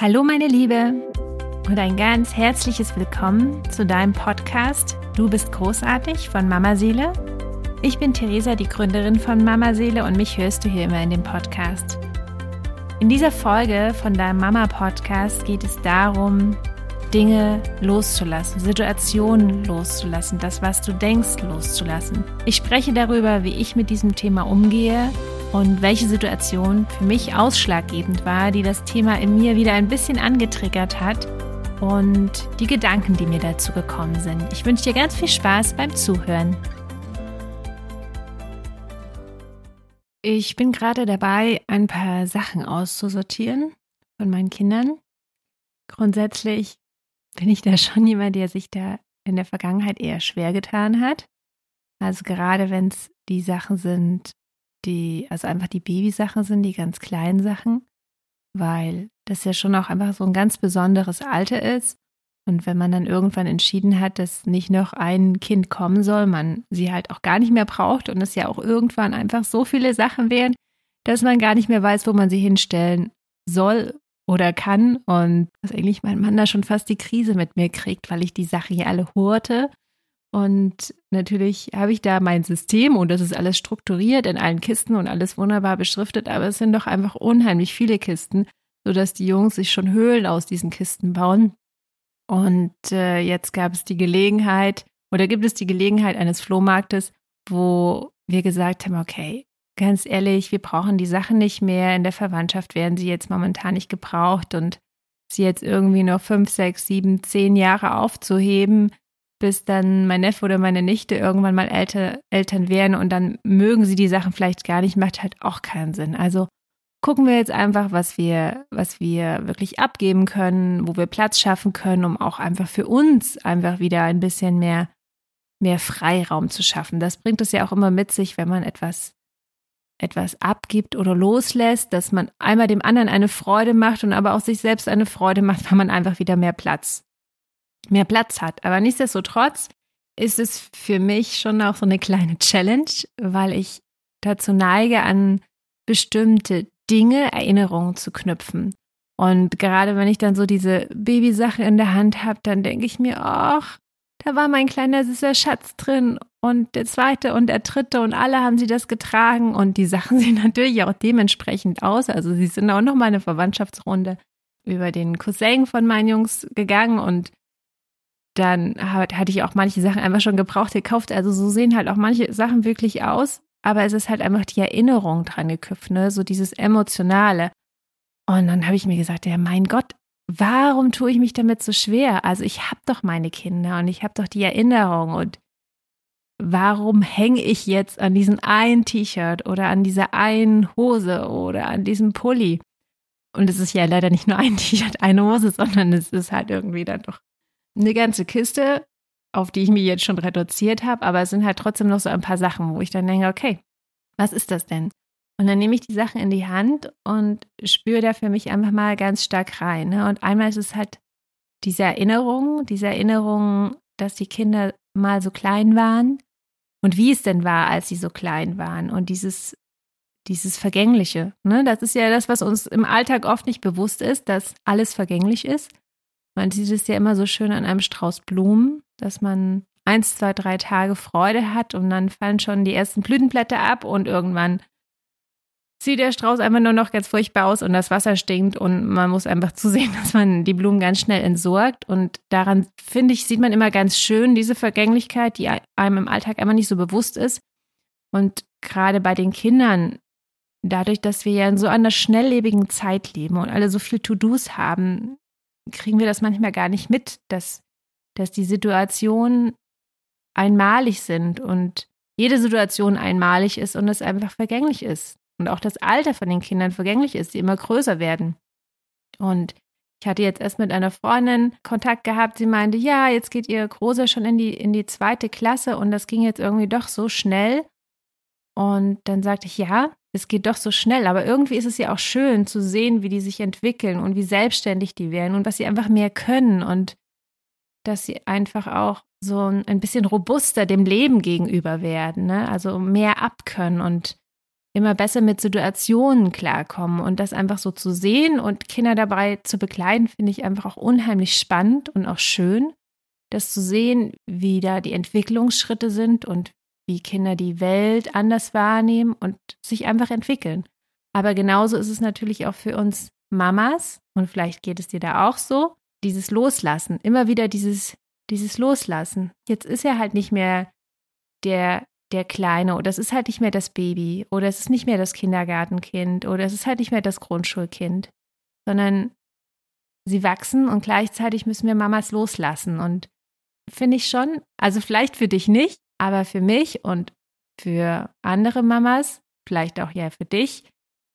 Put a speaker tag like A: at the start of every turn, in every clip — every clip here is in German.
A: Hallo meine Liebe und ein ganz herzliches Willkommen zu deinem Podcast Du bist großartig von Mama Seele. Ich bin Theresa, die Gründerin von Mama Seele und mich hörst du hier immer in dem Podcast. In dieser Folge von deinem Mama Podcast geht es darum, Dinge loszulassen, Situationen loszulassen, das, was du denkst, loszulassen. Ich spreche darüber, wie ich mit diesem Thema umgehe und welche Situation für mich ausschlaggebend war, die das Thema in mir wieder ein bisschen angetriggert hat und die Gedanken, die mir dazu gekommen sind. Ich wünsche dir ganz viel Spaß beim Zuhören. Ich bin gerade dabei, ein paar Sachen auszusortieren von meinen Kindern. Grundsätzlich bin ich da schon jemand, der sich da in der Vergangenheit eher schwer getan hat. Also gerade wenn es die Sachen sind, die, also einfach die Babysachen sind, die ganz kleinen Sachen, weil das ja schon auch einfach so ein ganz besonderes Alter ist. Und wenn man dann irgendwann entschieden hat, dass nicht noch ein Kind kommen soll, man sie halt auch gar nicht mehr braucht und es ja auch irgendwann einfach so viele Sachen wären, dass man gar nicht mehr weiß, wo man sie hinstellen soll oder kann. Und dass eigentlich mein Mann da schon fast die Krise mit mir kriegt, weil ich die Sachen hier alle horte und natürlich habe ich da mein System und das ist alles strukturiert in allen Kisten und alles wunderbar beschriftet, aber es sind doch einfach unheimlich viele Kisten, sodass die Jungs sich schon Höhlen aus diesen Kisten bauen. Und äh, jetzt gab es die Gelegenheit oder gibt es die Gelegenheit eines Flohmarktes, wo wir gesagt haben, okay, ganz ehrlich, wir brauchen die Sachen nicht mehr. In der Verwandtschaft werden sie jetzt momentan nicht gebraucht und sie jetzt irgendwie noch fünf, sechs, sieben, zehn Jahre aufzuheben, bis dann mein Neffe oder meine Nichte irgendwann mal Elter, Eltern werden und dann mögen sie die Sachen vielleicht gar nicht, macht halt auch keinen Sinn. Also gucken wir jetzt einfach, was wir, was wir wirklich abgeben können, wo wir Platz schaffen können, um auch einfach für uns einfach wieder ein bisschen mehr, mehr Freiraum zu schaffen. Das bringt es ja auch immer mit sich, wenn man etwas, etwas abgibt oder loslässt, dass man einmal dem anderen eine Freude macht und aber auch sich selbst eine Freude macht, weil man einfach wieder mehr Platz mehr Platz hat. Aber nichtsdestotrotz ist es für mich schon auch so eine kleine Challenge, weil ich dazu neige, an bestimmte Dinge Erinnerungen zu knüpfen. Und gerade wenn ich dann so diese Babysache in der Hand habe, dann denke ich mir, ach, da war mein kleiner süßer Schatz drin und der zweite und der dritte und alle haben sie das getragen und die Sachen sehen natürlich auch dementsprechend aus. Also sie sind auch noch mal eine Verwandtschaftsrunde über den Cousin von meinen Jungs gegangen und dann hatte ich auch manche Sachen einfach schon gebraucht gekauft. Also so sehen halt auch manche Sachen wirklich aus, aber es ist halt einfach die Erinnerung dran geknüpft, ne? so dieses Emotionale. Und dann habe ich mir gesagt, ja mein Gott, warum tue ich mich damit so schwer? Also ich habe doch meine Kinder und ich habe doch die Erinnerung und warum hänge ich jetzt an diesem einen T-Shirt oder an dieser einen Hose oder an diesem Pulli? Und es ist ja leider nicht nur ein T-Shirt, eine Hose, sondern es ist halt irgendwie dann doch eine ganze Kiste, auf die ich mich jetzt schon reduziert habe, aber es sind halt trotzdem noch so ein paar Sachen, wo ich dann denke, okay, was ist das denn? Und dann nehme ich die Sachen in die Hand und spüre da für mich einfach mal ganz stark rein. Ne? Und einmal ist es halt diese Erinnerung, diese Erinnerung, dass die Kinder mal so klein waren und wie es denn war, als sie so klein waren. Und dieses, dieses Vergängliche. Ne? Das ist ja das, was uns im Alltag oft nicht bewusst ist, dass alles vergänglich ist. Man sieht es ja immer so schön an einem Strauß Blumen, dass man eins, zwei, drei Tage Freude hat und dann fallen schon die ersten Blütenblätter ab und irgendwann sieht der Strauß einfach nur noch ganz furchtbar aus und das Wasser stinkt und man muss einfach zusehen, dass man die Blumen ganz schnell entsorgt. Und daran, finde ich, sieht man immer ganz schön diese Vergänglichkeit, die einem im Alltag einfach nicht so bewusst ist. Und gerade bei den Kindern, dadurch, dass wir ja in so einer schnelllebigen Zeit leben und alle so viel To-Dos haben, kriegen wir das manchmal gar nicht mit, dass, dass die Situationen einmalig sind und jede Situation einmalig ist und es einfach vergänglich ist. Und auch das Alter von den Kindern vergänglich ist, die immer größer werden. Und ich hatte jetzt erst mit einer Freundin Kontakt gehabt, sie meinte, ja, jetzt geht ihr Großer schon in die, in die zweite Klasse und das ging jetzt irgendwie doch so schnell. Und dann sagte ich, ja, es geht doch so schnell, aber irgendwie ist es ja auch schön zu sehen, wie die sich entwickeln und wie selbstständig die werden und was sie einfach mehr können und dass sie einfach auch so ein bisschen robuster dem Leben gegenüber werden, ne? also mehr abkönnen und immer besser mit Situationen klarkommen und das einfach so zu sehen und Kinder dabei zu begleiten, finde ich einfach auch unheimlich spannend und auch schön, das zu sehen, wie da die Entwicklungsschritte sind und wie Kinder die Welt anders wahrnehmen und sich einfach entwickeln. Aber genauso ist es natürlich auch für uns Mamas und vielleicht geht es dir da auch so, dieses Loslassen, immer wieder dieses dieses Loslassen. Jetzt ist er halt nicht mehr der der Kleine oder es ist halt nicht mehr das Baby oder es ist nicht mehr das Kindergartenkind oder es ist halt nicht mehr das Grundschulkind, sondern sie wachsen und gleichzeitig müssen wir Mamas loslassen und finde ich schon, also vielleicht für dich nicht, aber für mich und für andere Mamas, vielleicht auch ja für dich,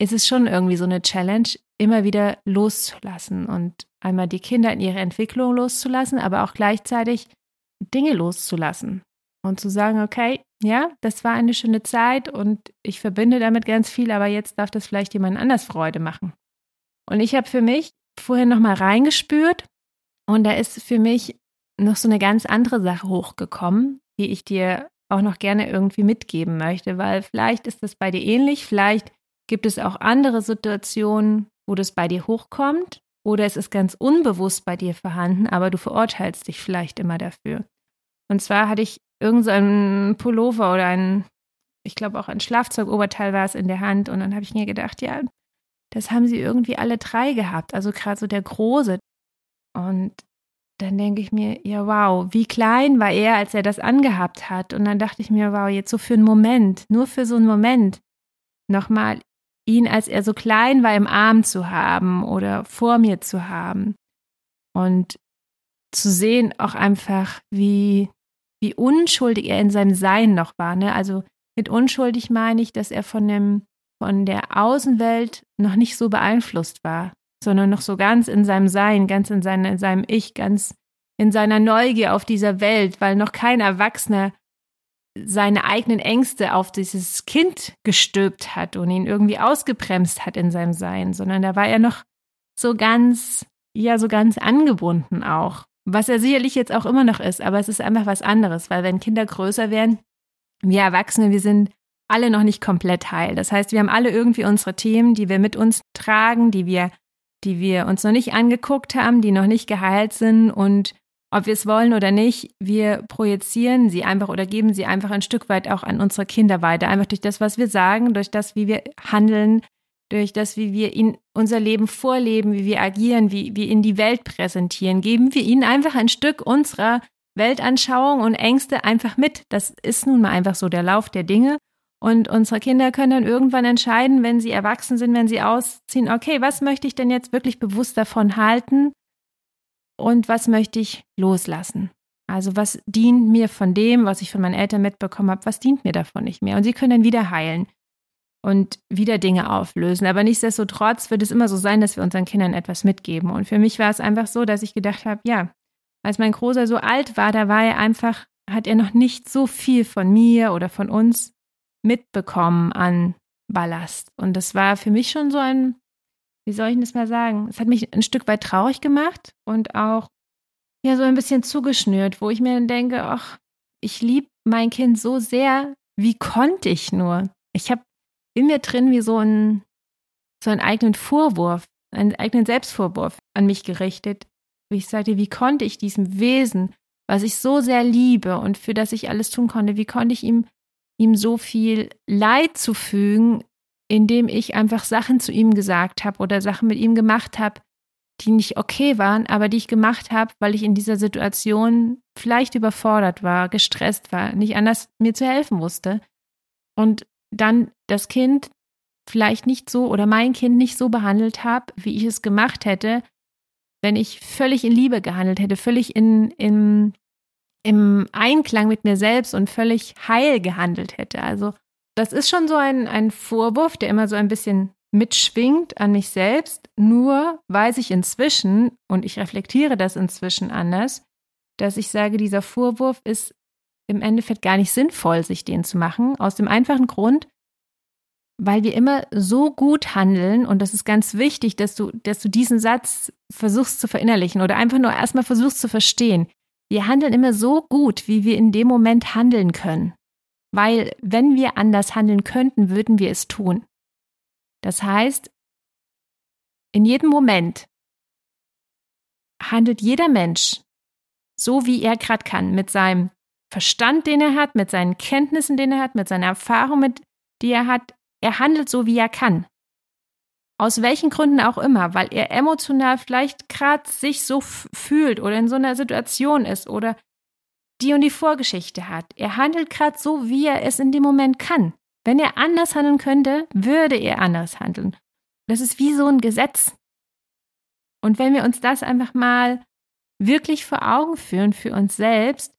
A: ist es schon irgendwie so eine Challenge, immer wieder loszulassen und einmal die Kinder in ihre Entwicklung loszulassen, aber auch gleichzeitig Dinge loszulassen und zu sagen, okay, ja, das war eine schöne Zeit und ich verbinde damit ganz viel, aber jetzt darf das vielleicht jemand anders Freude machen. Und ich habe für mich vorher nochmal reingespürt und da ist für mich noch so eine ganz andere Sache hochgekommen, die ich dir auch noch gerne irgendwie mitgeben möchte, weil vielleicht ist das bei dir ähnlich, vielleicht gibt es auch andere Situationen, wo das bei dir hochkommt oder es ist ganz unbewusst bei dir vorhanden, aber du verurteilst dich vielleicht immer dafür. Und zwar hatte ich irgendeinen so Pullover oder ein, ich glaube auch ein Schlafzeugoberteil war es in der Hand und dann habe ich mir gedacht, ja, das haben sie irgendwie alle drei gehabt, also gerade so der Große. Und dann denke ich mir, ja, wow, wie klein war er, als er das angehabt hat. Und dann dachte ich mir, wow, jetzt so für einen Moment, nur für so einen Moment, nochmal ihn, als er so klein war, im Arm zu haben oder vor mir zu haben. Und zu sehen auch einfach, wie, wie unschuldig er in seinem Sein noch war. Ne? Also mit unschuldig meine ich, dass er von dem, von der Außenwelt noch nicht so beeinflusst war, sondern noch so ganz in seinem Sein, ganz in, seine, in seinem Ich, ganz in seiner Neugier auf dieser Welt, weil noch kein Erwachsener seine eigenen Ängste auf dieses Kind gestülpt hat und ihn irgendwie ausgebremst hat in seinem Sein, sondern da war er noch so ganz, ja, so ganz angebunden auch. Was er sicherlich jetzt auch immer noch ist, aber es ist einfach was anderes, weil wenn Kinder größer werden, wir Erwachsene, wir sind alle noch nicht komplett heil. Das heißt, wir haben alle irgendwie unsere Themen, die wir mit uns tragen, die wir die wir uns noch nicht angeguckt haben, die noch nicht geheilt sind und ob wir es wollen oder nicht, wir projizieren sie einfach oder geben sie einfach ein Stück weit auch an unsere Kinder weiter. Einfach durch das, was wir sagen, durch das, wie wir handeln, durch das, wie wir ihnen unser Leben vorleben, wie wir agieren, wie wir in die Welt präsentieren, geben wir ihnen einfach ein Stück unserer Weltanschauung und Ängste einfach mit. Das ist nun mal einfach so der Lauf der Dinge. Und unsere Kinder können dann irgendwann entscheiden, wenn sie erwachsen sind, wenn sie ausziehen, okay, was möchte ich denn jetzt wirklich bewusst davon halten und was möchte ich loslassen? Also was dient mir von dem, was ich von meinen Eltern mitbekommen habe, was dient mir davon nicht mehr? Und sie können dann wieder heilen und wieder Dinge auflösen. Aber nichtsdestotrotz wird es immer so sein, dass wir unseren Kindern etwas mitgeben. Und für mich war es einfach so, dass ich gedacht habe, ja, als mein Großer so alt war, da war er einfach, hat er noch nicht so viel von mir oder von uns mitbekommen an Ballast. Und das war für mich schon so ein, wie soll ich das mal sagen? Es hat mich ein Stück weit traurig gemacht und auch ja so ein bisschen zugeschnürt, wo ich mir dann denke, ach, ich liebe mein Kind so sehr, wie konnte ich nur? Ich habe in mir drin wie so einen, so einen eigenen Vorwurf, einen eigenen Selbstvorwurf an mich gerichtet. Wie ich sagte, wie konnte ich diesem Wesen, was ich so sehr liebe und für das ich alles tun konnte, wie konnte ich ihm ihm so viel Leid zu fügen, indem ich einfach Sachen zu ihm gesagt habe oder Sachen mit ihm gemacht habe, die nicht okay waren, aber die ich gemacht habe, weil ich in dieser Situation vielleicht überfordert war, gestresst war, nicht anders mir zu helfen wusste. Und dann das Kind vielleicht nicht so oder mein Kind nicht so behandelt habe, wie ich es gemacht hätte, wenn ich völlig in Liebe gehandelt hätte, völlig in, in im Einklang mit mir selbst und völlig heil gehandelt hätte. Also das ist schon so ein, ein Vorwurf, der immer so ein bisschen mitschwingt an mich selbst. Nur weiß ich inzwischen, und ich reflektiere das inzwischen anders, dass ich sage, dieser Vorwurf ist im Endeffekt gar nicht sinnvoll, sich den zu machen, aus dem einfachen Grund, weil wir immer so gut handeln und das ist ganz wichtig, dass du, dass du diesen Satz versuchst zu verinnerlichen oder einfach nur erstmal versuchst zu verstehen. Wir handeln immer so gut, wie wir in dem Moment handeln können. weil wenn wir anders handeln könnten, würden wir es tun. Das heißt, in jedem Moment handelt jeder Mensch so, wie er gerade kann, mit seinem Verstand, den er hat, mit seinen Kenntnissen, den er hat, mit seiner Erfahrung, mit, die er hat. Er handelt so, wie er kann. Aus welchen Gründen auch immer, weil er emotional vielleicht gerade sich so fühlt oder in so einer Situation ist oder die und die Vorgeschichte hat. Er handelt gerade so, wie er es in dem Moment kann. Wenn er anders handeln könnte, würde er anders handeln. Das ist wie so ein Gesetz. Und wenn wir uns das einfach mal wirklich vor Augen führen für uns selbst,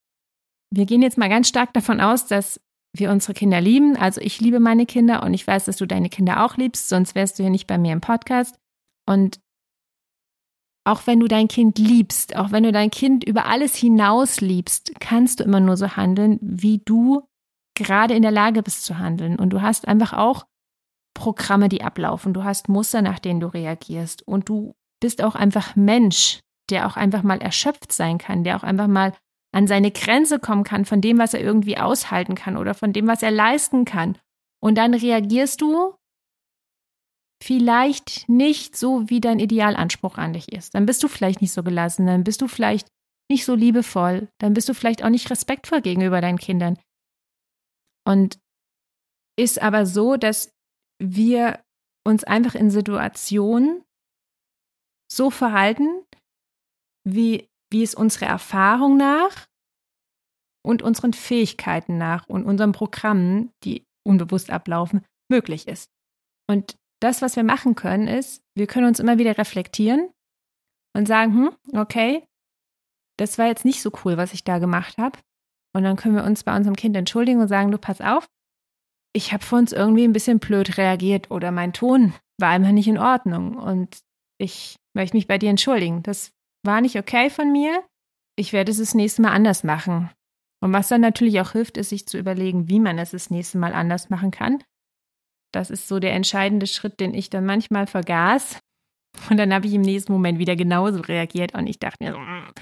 A: wir gehen jetzt mal ganz stark davon aus, dass wir unsere Kinder lieben. Also ich liebe meine Kinder und ich weiß, dass du deine Kinder auch liebst, sonst wärst du hier nicht bei mir im Podcast. Und auch wenn du dein Kind liebst, auch wenn du dein Kind über alles hinaus liebst, kannst du immer nur so handeln, wie du gerade in der Lage bist zu handeln. Und du hast einfach auch Programme, die ablaufen. Du hast Muster, nach denen du reagierst. Und du bist auch einfach Mensch, der auch einfach mal erschöpft sein kann, der auch einfach mal an seine Grenze kommen kann von dem, was er irgendwie aushalten kann oder von dem, was er leisten kann. Und dann reagierst du vielleicht nicht so, wie dein Idealanspruch an dich ist. Dann bist du vielleicht nicht so gelassen, dann bist du vielleicht nicht so liebevoll, dann bist du vielleicht auch nicht respektvoll gegenüber deinen Kindern. Und ist aber so, dass wir uns einfach in Situationen so verhalten, wie wie es unserer Erfahrung nach und unseren Fähigkeiten nach und unseren Programmen, die unbewusst ablaufen, möglich ist. Und das, was wir machen können, ist, wir können uns immer wieder reflektieren und sagen, hm, okay, das war jetzt nicht so cool, was ich da gemacht habe. Und dann können wir uns bei unserem Kind entschuldigen und sagen, du pass auf, ich habe vor uns irgendwie ein bisschen blöd reagiert oder mein Ton war einfach nicht in Ordnung und ich möchte mich bei dir entschuldigen. Das war nicht okay von mir. Ich werde es das nächste Mal anders machen. Und was dann natürlich auch hilft, ist, sich zu überlegen, wie man es das nächste Mal anders machen kann. Das ist so der entscheidende Schritt, den ich dann manchmal vergaß. Und dann habe ich im nächsten Moment wieder genauso reagiert und ich dachte mir so, mm,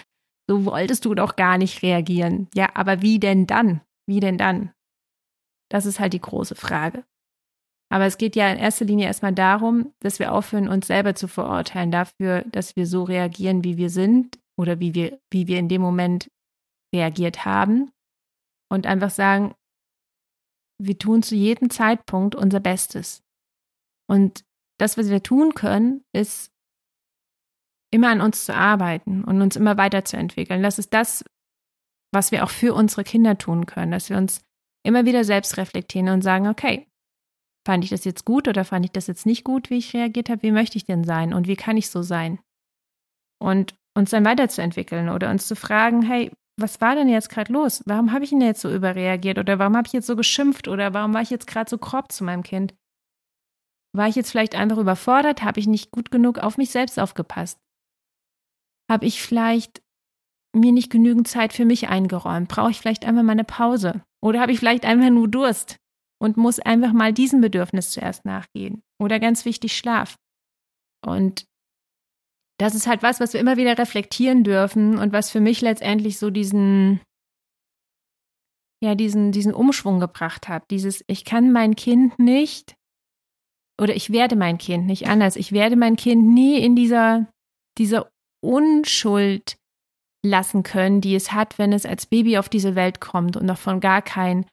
A: so wolltest du doch gar nicht reagieren. Ja, aber wie denn dann? Wie denn dann? Das ist halt die große Frage. Aber es geht ja in erster Linie erstmal darum, dass wir aufhören, uns selber zu verurteilen dafür, dass wir so reagieren, wie wir sind oder wie wir, wie wir in dem Moment reagiert haben und einfach sagen, wir tun zu jedem Zeitpunkt unser Bestes. Und das, was wir tun können, ist immer an uns zu arbeiten und uns immer weiterzuentwickeln. Das ist das, was wir auch für unsere Kinder tun können, dass wir uns immer wieder selbst reflektieren und sagen, okay, Fand ich das jetzt gut oder fand ich das jetzt nicht gut, wie ich reagiert habe? Wie möchte ich denn sein und wie kann ich so sein? Und uns dann weiterzuentwickeln oder uns zu fragen, hey, was war denn jetzt gerade los? Warum habe ich denn jetzt so überreagiert oder warum habe ich jetzt so geschimpft oder warum war ich jetzt gerade so grob zu meinem Kind? War ich jetzt vielleicht einfach überfordert? Habe ich nicht gut genug auf mich selbst aufgepasst? Habe ich vielleicht mir nicht genügend Zeit für mich eingeräumt? Brauche ich vielleicht einfach mal eine Pause? Oder habe ich vielleicht einfach nur Durst? Und muss einfach mal diesem Bedürfnis zuerst nachgehen. Oder ganz wichtig, Schlaf. Und das ist halt was, was wir immer wieder reflektieren dürfen und was für mich letztendlich so diesen, ja, diesen, diesen Umschwung gebracht hat. Dieses, ich kann mein Kind nicht, oder ich werde mein Kind nicht anders. Ich werde mein Kind nie in dieser, dieser Unschuld lassen können, die es hat, wenn es als Baby auf diese Welt kommt und noch von gar kein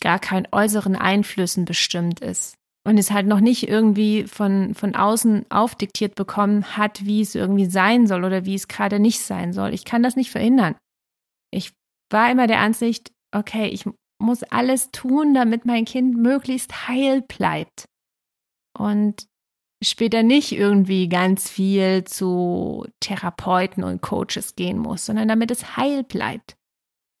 A: gar keinen äußeren Einflüssen bestimmt ist und es halt noch nicht irgendwie von, von außen aufdiktiert bekommen hat, wie es irgendwie sein soll oder wie es gerade nicht sein soll. Ich kann das nicht verhindern. Ich war immer der Ansicht, okay, ich muss alles tun, damit mein Kind möglichst heil bleibt. Und später nicht irgendwie ganz viel zu Therapeuten und Coaches gehen muss, sondern damit es heil bleibt.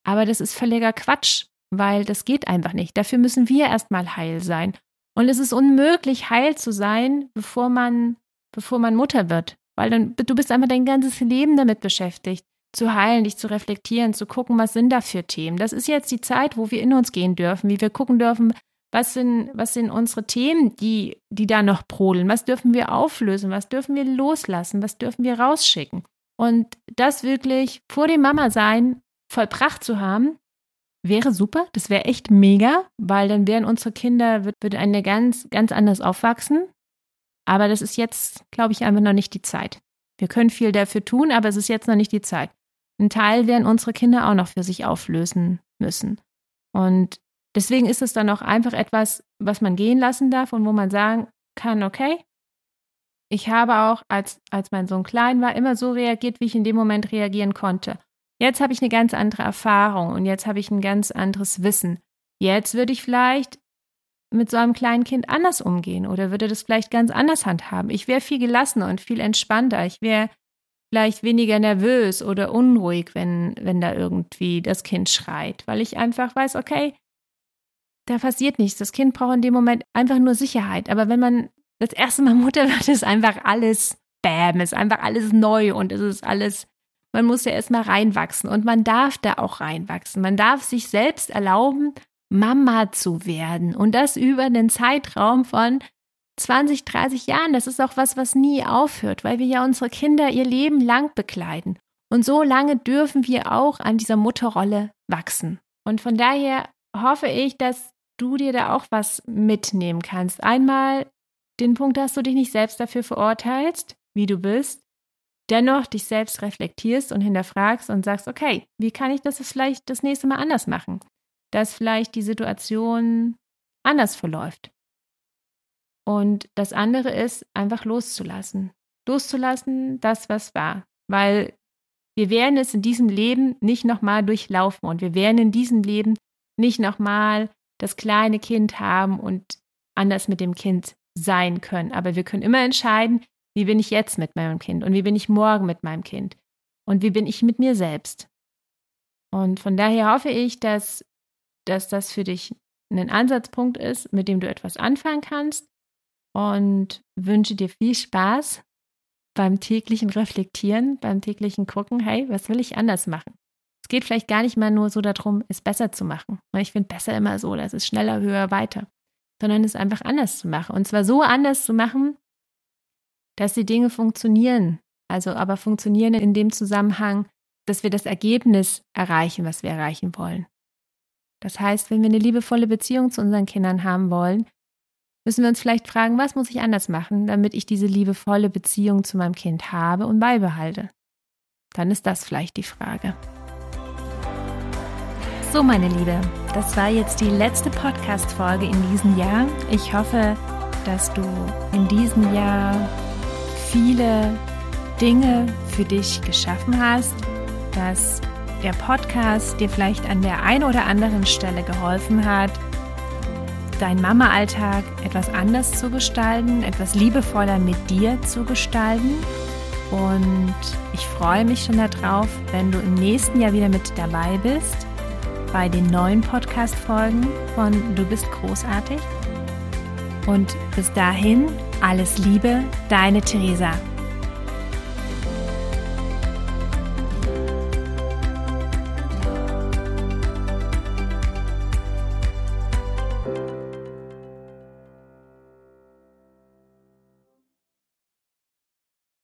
A: Aber das ist völliger Quatsch, weil das geht einfach nicht. Dafür müssen wir erstmal heil sein. Und es ist unmöglich, heil zu sein, bevor man, bevor man Mutter wird. Weil dann, du bist einfach dein ganzes Leben damit beschäftigt, zu heilen, dich zu reflektieren, zu gucken, was sind da für Themen. Das ist jetzt die Zeit, wo wir in uns gehen dürfen, wie wir gucken dürfen, was sind, was sind unsere Themen, die, die da noch brodeln? Was dürfen wir auflösen? Was dürfen wir loslassen? Was dürfen wir rausschicken? Und das wirklich vor dem Mama sein vollbracht zu haben, wäre super, das wäre echt mega, weil dann wären unsere Kinder, wird, wird eine ganz, ganz anders aufwachsen. Aber das ist jetzt, glaube ich, einfach noch nicht die Zeit. Wir können viel dafür tun, aber es ist jetzt noch nicht die Zeit. Ein Teil werden unsere Kinder auch noch für sich auflösen müssen. Und deswegen ist es dann auch einfach etwas, was man gehen lassen darf und wo man sagen kann, okay, ich habe auch, als, als mein Sohn klein war, immer so reagiert, wie ich in dem Moment reagieren konnte. Jetzt habe ich eine ganz andere Erfahrung und jetzt habe ich ein ganz anderes Wissen. Jetzt würde ich vielleicht mit so einem kleinen Kind anders umgehen oder würde das vielleicht ganz anders handhaben. Ich wäre viel gelassener und viel entspannter. Ich wäre vielleicht weniger nervös oder unruhig, wenn, wenn da irgendwie das Kind schreit, weil ich einfach weiß, okay, da passiert nichts. Das Kind braucht in dem Moment einfach nur Sicherheit. Aber wenn man das erste Mal Mutter wird, ist einfach alles Bam, ist einfach alles neu und es ist alles, man muss ja erstmal reinwachsen und man darf da auch reinwachsen. Man darf sich selbst erlauben, Mama zu werden und das über einen Zeitraum von 20, 30 Jahren. Das ist auch was, was nie aufhört, weil wir ja unsere Kinder ihr Leben lang begleiten. Und so lange dürfen wir auch an dieser Mutterrolle wachsen. Und von daher hoffe ich, dass du dir da auch was mitnehmen kannst. Einmal den Punkt, dass du dich nicht selbst dafür verurteilst, wie du bist, dennoch dich selbst reflektierst und hinterfragst und sagst, okay, wie kann ich das vielleicht das nächste Mal anders machen? Dass vielleicht die Situation anders verläuft. Und das andere ist, einfach loszulassen. Loszulassen, das, was war. Weil wir werden es in diesem Leben nicht nochmal durchlaufen und wir werden in diesem Leben nicht nochmal das kleine Kind haben und anders mit dem Kind sein können. Aber wir können immer entscheiden, wie bin ich jetzt mit meinem Kind und wie bin ich morgen mit meinem Kind und wie bin ich mit mir selbst. Und von daher hoffe ich, dass, dass das für dich ein Ansatzpunkt ist, mit dem du etwas anfangen kannst und wünsche dir viel Spaß beim täglichen Reflektieren, beim täglichen Gucken, hey, was will ich anders machen? Es geht vielleicht gar nicht mal nur so darum, es besser zu machen. Ich finde besser immer so, das ist schneller, höher, weiter sondern es einfach anders zu machen. Und zwar so anders zu machen, dass die Dinge funktionieren. Also aber funktionieren in dem Zusammenhang, dass wir das Ergebnis erreichen, was wir erreichen wollen. Das heißt, wenn wir eine liebevolle Beziehung zu unseren Kindern haben wollen, müssen wir uns vielleicht fragen, was muss ich anders machen, damit ich diese liebevolle Beziehung zu meinem Kind habe und beibehalte. Dann ist das vielleicht die Frage. So, meine Liebe, das war jetzt die letzte Podcast-Folge in diesem Jahr. Ich hoffe, dass du in diesem Jahr viele Dinge für dich geschaffen hast, dass der Podcast dir vielleicht an der einen oder anderen Stelle geholfen hat, deinen Mama-Alltag etwas anders zu gestalten, etwas liebevoller mit dir zu gestalten. Und ich freue mich schon darauf, wenn du im nächsten Jahr wieder mit dabei bist bei den neuen Podcast-Folgen von Du bist großartig. Und bis dahin, alles Liebe, deine Theresa.